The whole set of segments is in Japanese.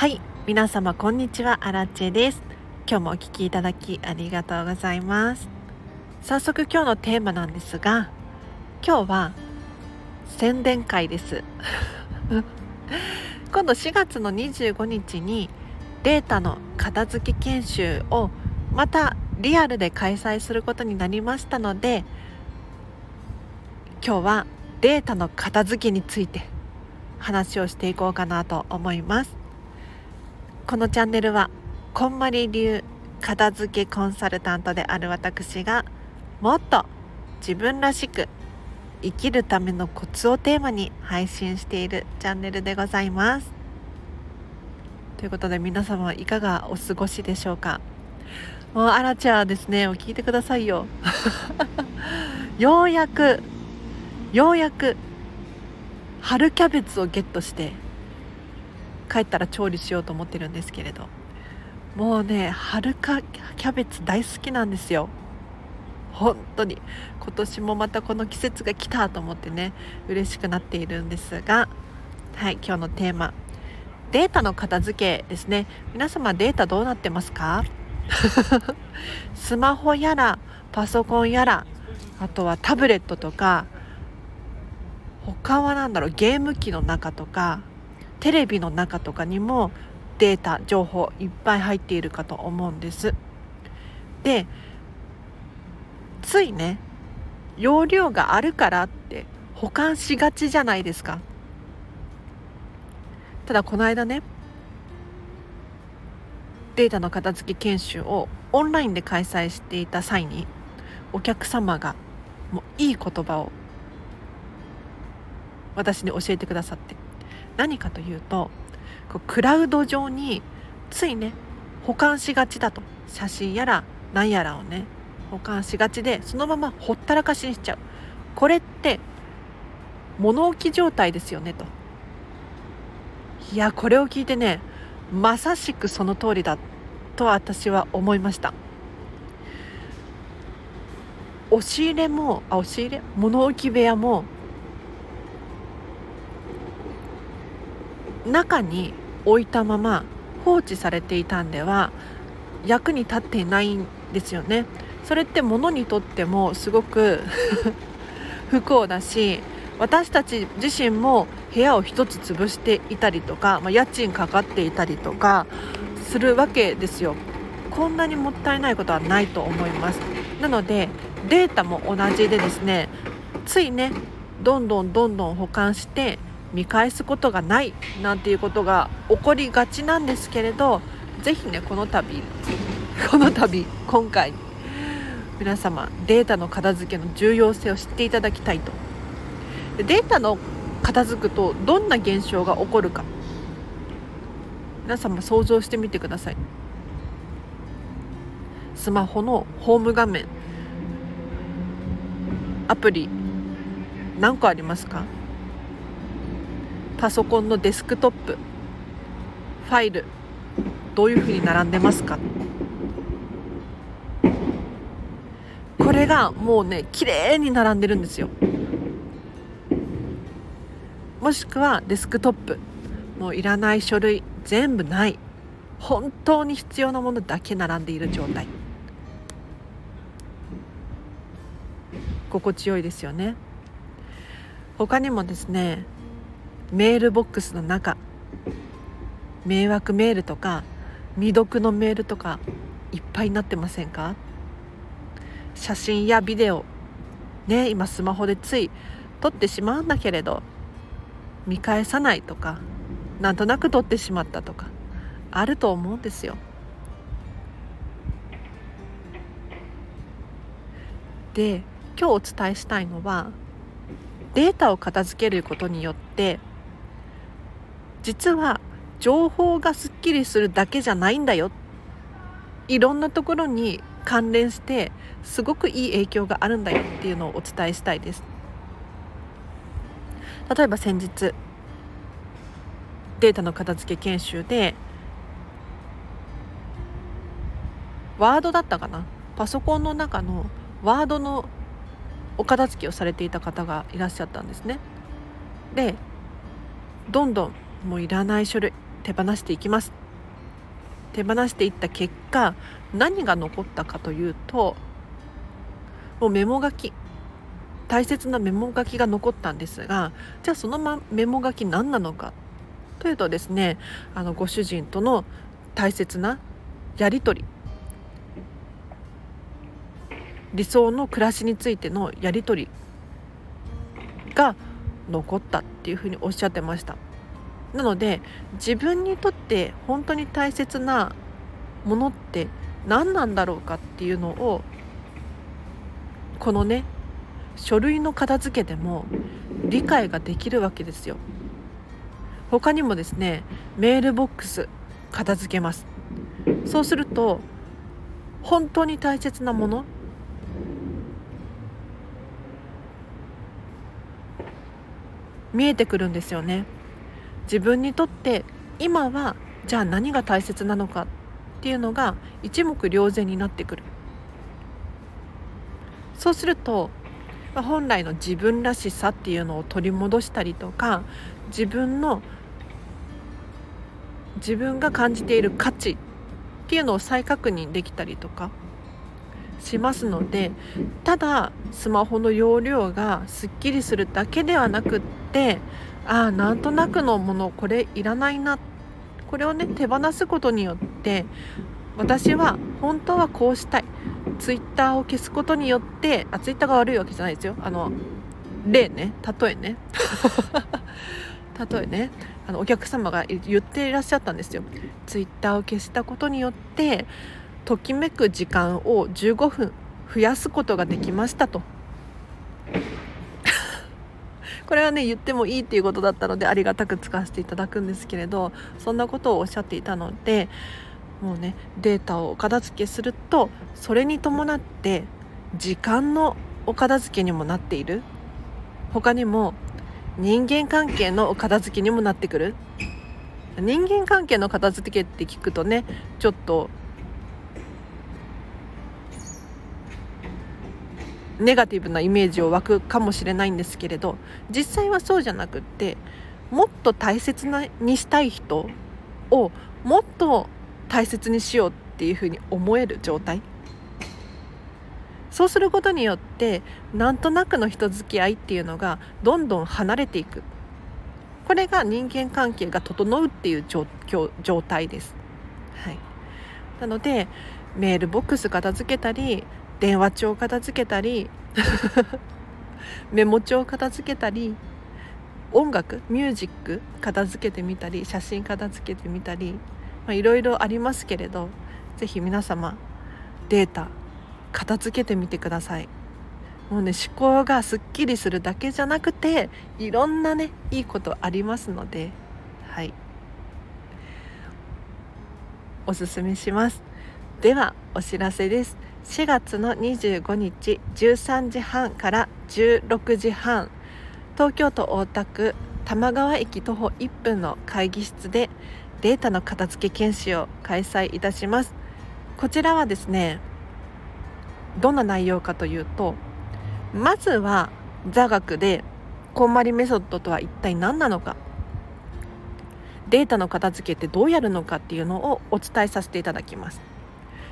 はい皆様こんにちは。アラチェです。今日もお聞きいただきありがとうございます。早速今日のテーマなんですが今日は宣伝会です。今度4月の25日にデータの片付け研修をまたリアルで開催することになりましたので今日はデータの片付けについて話をしていこうかなと思います。このチャンネルはこんまり流片付けコンサルタントである私がもっと自分らしく生きるためのコツをテーマに配信しているチャンネルでございます。ということで皆様いかがお過ごしでしょうか？もうアラチャーですね。を聞いてくださいよ。ようやくようやく春キャベツをゲットして帰ったら調理しようと思ってるんですけれど。もうね春かキャベツ大好きなんですよ。本当に。今年もまたこの季節が来たと思ってね嬉しくなっているんですが。はい今日のテーマ。データの片付けですね。皆様データどうなってますか？スマホやらパソコンやらあとはタブレットとか他は何だろうゲーム機の中とかテレビの中とかにもデータ情報いっぱい入っているかと思うんです。でついね容量があるからって保管しがちじゃないですか。ただこの間ねデータの片付け研修をオンラインで開催していた際にお客様がもういい言葉を私に教えてくださって何かというとこうクラウド上についね保管しがちだと。写真やら何やらをね保管しがちでそのままほったらかしにしちゃう。これって物置状態ですよねと。いやこれを聞いてねまさしくその通りだと私は思いました。押し入れもあ押し入れ物置部屋も中に置いたまま放置されていたんでは役に立っていないんですよね。それって物にとってもすごく 不幸だし私たち自身も部屋を一つ潰していたりとか、まあ、家賃かかっていたりとかするわけですよ。こんなにもったいないことはないと思います。なのでデータも同じでですねついねどんどんどんどん保管して見返すことがないなんていうことが起こりがちなんですけれど是非ねこの度 この度今回皆様データの片付けの重要性を知っていただきたいと。データの片付くとどんな現象が起こるか。皆様想像してみてください。スマホのホーム画面アプリ何個ありますか？パソコンのデスクトップ。ファイル。どういうふうに並んでますか？これがもうね綺麗に並んでるんですよ。もしくはデスクトップ。もういらない書類。全部ない。本当に必要なものだけ並んでいる状態。心地よいですよね。他にもですねメールボックスの中。迷惑メールとか未読のメールとかいっぱいになってませんか？写真やビデオ。ね今スマホでつい撮ってしまうんだけれど見返さないとかなんとなく撮ってしまったとかあると思うんですよ。で今日お伝えしたいのはデータを片付けることによって実は情報がすっきりするだけじゃないんだよ。いろんなところに関連してすごくいい影響があるんだよっていうのをお伝えしたいです。例えば先日データの片付け研修でワードだったかな？パソコンの中のワードのお片付けをされていた方がいらっしゃったんですね。でどんどんもういらない書類手放していきます。手放していった結果何が残ったかというともうメモ書き。大切なメモ書きが残ったんですがじゃあそのまメモ書き何なのかというとですねあのご主人との大切なやり取り。理想の暮らしについてのやり取りが残ったっていうふうにおっしゃってました。なので自分にとって本当に大切なものって何なんだろうかっていうのをこのね書類の片付けでも理解ができるわけですよ。他にもですねメールボックス片付けます。そうすると本当に大切なもの見えてくるんですよね。自分にとって今はじゃあ何が大切なのかっていうのが一目瞭然になってくる。そうすると本来の自分らしさっていうのを取り戻したりとか自分の自分が感じている価値っていうのを再確認できたりとかしますのでただスマホの容量がすっきりするだけではなくってああなんとなくのものこれいらないなこれをね手放すことによって私は本当はこうしたい。ツイッターを消すことによってあツイッターが悪いわけじゃないですよ。あの例ね。例えね。例えね。あのお客様が言っていらっしゃったんですよ。ツイッターを消したことによってときめく時間を15分増やすことができましたと。これはね言ってもいいっていうことだったのでありがたく使わせていただくんですけれどそんなことをおっしゃっていたのでもうねデータをお片付けするとそれに伴って時間のお片付けにもなっている。他にも人間関係のお片付けにもなってくる。人間関係の片付けって聞くとねちょっとネガティブなイメージを湧くかもしれないんですけれど実際はそうじゃなくってもっと大切にしたい人をもっと大切にしようっていうふうに思える状態。そうすることによってなんとなくの人付き合いっていうのがどんどん離れていく。これが人間関係が整うっていう状況状態です、はい、なのでメールボックス片付けたり電話帳片付けたりメモ帳を片付けたり音楽ミュージック片付けてみたり写真片付けてみたりいろいろありますけれど是非皆様データ片付けてみてください。もうね思考がすっきりするだけじゃなくていろんなねいいことありますのではい。おすすめします。ではお知らせです。4月の25日13時半から16時半東京都大田区玉川駅徒歩1分の会議室でデータの片付け研修を開催いたします。こちらはですねどんな内容かというとまずは座学でこんまりメソッドとは一体何なのかデータの片付けってどうやるのかっていうのをお伝えさせていただきます。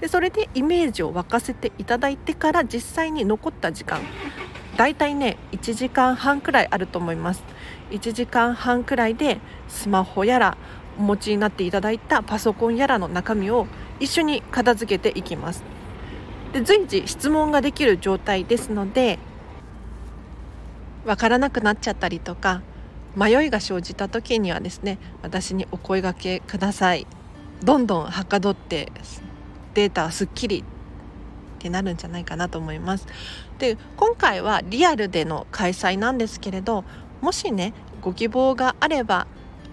でそれでイメージを沸かせていただいてから実際に残った時間。だいたいね1時間半くらいあると思います。1時間半くらいでスマホやらお持ちになっていただいたパソコンやらの中身を一緒に片付けていきます。で随時質問ができる状態ですのでわからなくなっちゃったりとか迷いが生じた時にはですね私にお声がけください。どんどんはかどってデータすっきりってなるんじゃないかなと思います。で今回はリアルでの開催なんですけれどもしねご希望があれば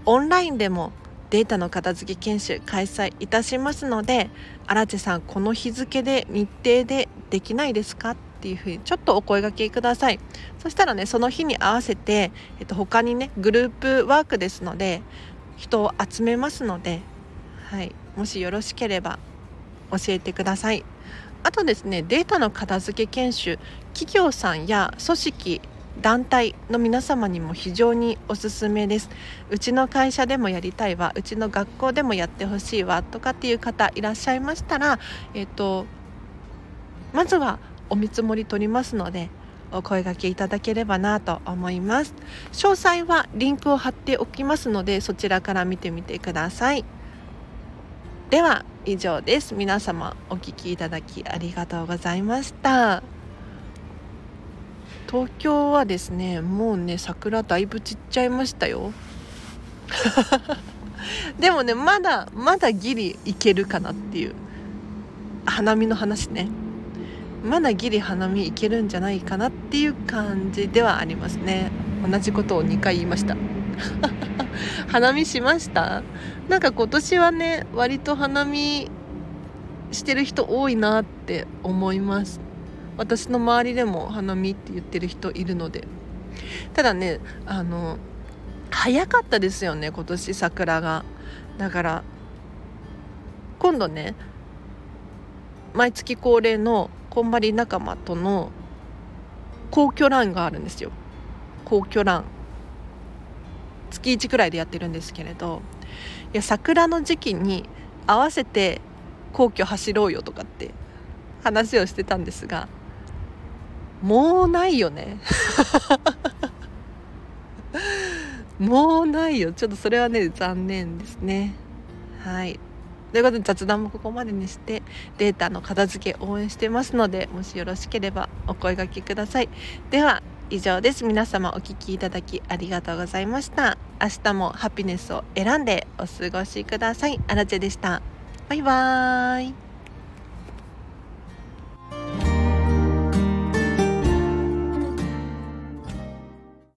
オンラインでもデータの片付け研修開催いたしますので荒地さんこの日付で日程でできないですかっていうふうにちょっとお声がけください。そしたらねその日に合わせて、えっと、他にねグループワークですので人を集めますので、はい、もしよろしければ教えてください。あとですねデータの片付け研修企業さんや組織団体の皆様にも非常におすすめです。うちの会社でもやりたいわうちの学校でもやってほしいわとかっていう方いらっしゃいましたらえっ、とまずはお見積もり取りますのでお声がけいただければなと思います。詳細はリンクを貼っておきますのでそちらから見てみてください。では以上です。皆様お聞きいただきありがとうございました。東京はですねもうね桜だいぶ散っちゃいましたよ。でもねまだまだギリいけるかなっていう花見の話ね。まだギリ花見いけるんじゃないかなっていう感じではありますね。同じことを2回言いました。花見しました？なんか今年はね割と花見してる人多いなって思います。私の周りでも花見って言ってる人いるので。ただねあの早かったですよね今年桜が。だから今度ね毎月恒例のこんまり仲間との皇居ランがあるんですよ。皇居ラン。月1くらいでやってるんですけれどいや桜の時期に合わせて皇居走ろうよとかって話をしてたんですがもうないよね。もうないよ。ちょっとそれはね残念ですね。はい。ということで雑談もここまでにしてデータの片付け応援してますのでもしよろしければお声がけください。では以上です。皆様お聴きいただきありがとうございました。明日もハピネスを選んでお過ごしください。あらでした。バイバーイ。